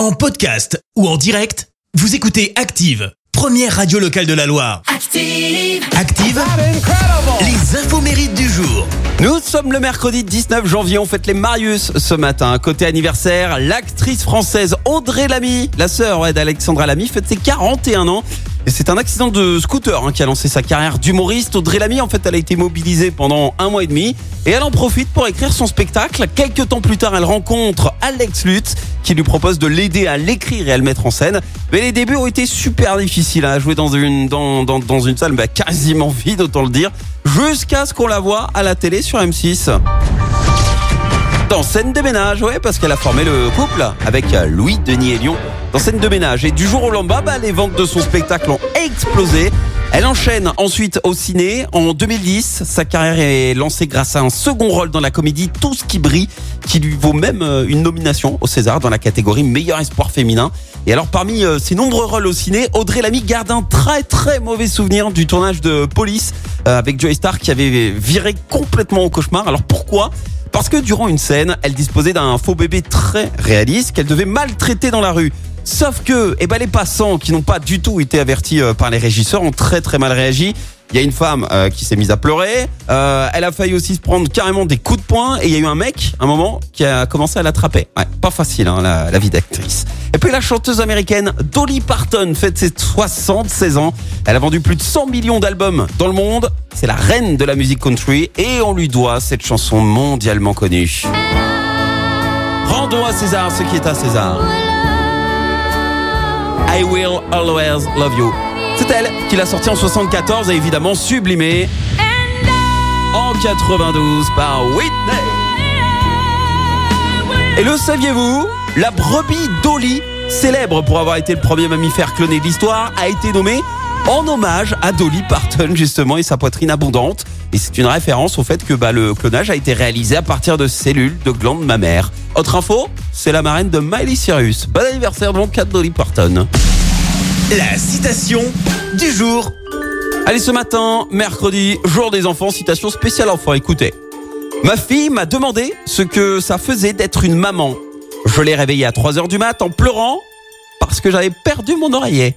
En podcast ou en direct, vous écoutez Active, première radio locale de la Loire. Active. Active, les infos mérites du jour. Nous sommes le mercredi 19 janvier, on fête les Marius ce matin. Côté anniversaire, l'actrice française Audrey Lamy, la sœur d'Alexandra Lamy, fête ses 41 ans. C'est un accident de scooter hein, qui a lancé sa carrière d'humoriste. Audrey Lamy, en fait, elle a été mobilisée pendant un mois et demi et elle en profite pour écrire son spectacle. Quelques temps plus tard, elle rencontre Alex Lutz qui lui propose de l'aider à l'écrire et à le mettre en scène. Mais les débuts ont été super difficiles hein, à jouer dans une salle bah, quasiment vide, autant le dire, jusqu'à ce qu'on la voit à la télé sur M6. Dans scène de ménage, ouais, parce qu'elle a formé le couple avec euh, Louis Denis et Lyon dans scène de ménage. Et du jour au lendemain, bah, les ventes de son spectacle ont explosé. Elle enchaîne ensuite au ciné. En 2010, sa carrière est lancée grâce à un second rôle dans la comédie Tout ce qui brille, qui lui vaut même euh, une nomination au César dans la catégorie meilleur espoir féminin. Et alors parmi euh, ses nombreux rôles au ciné, Audrey Lamy garde un très très mauvais souvenir du tournage de Police avec Joey Star qui avait viré complètement au cauchemar. Alors pourquoi parce que durant une scène, elle disposait d'un faux bébé très réaliste qu'elle devait maltraiter dans la rue. Sauf que eh ben, les passants qui n'ont pas du tout été avertis euh, par les régisseurs ont très très mal réagi. Il y a une femme euh, qui s'est mise à pleurer. Euh, elle a failli aussi se prendre carrément des coups de poing. Et il y a eu un mec, un moment, qui a commencé à l'attraper. Ouais, pas facile, hein, la, vie d'actrice. Et puis la chanteuse américaine Dolly Parton fête ses 76 ans. Elle a vendu plus de 100 millions d'albums dans le monde. C'est la reine de la musique country et on lui doit cette chanson mondialement connue. Rendons à César ce qui est à César. I Will Always Love You. C'est elle qui l'a sorti en 74 et évidemment sublimée en 92 par Whitney. Et le saviez-vous? La brebis Dolly, célèbre pour avoir été le premier mammifère cloné de l'histoire, a été nommée en hommage à Dolly Parton justement et sa poitrine abondante. Et c'est une référence au fait que bah, le clonage a été réalisé à partir de cellules de glandes mammaires. Autre info, c'est la marraine de Miley Cyrus. Bon anniversaire donc à Dolly Parton. La citation du jour. Allez, ce matin, mercredi, jour des enfants, citation spéciale enfant. Écoutez. Ma fille m'a demandé ce que ça faisait d'être une maman. Je l'ai réveillée à 3 heures du mat en pleurant parce que j'avais perdu mon oreiller.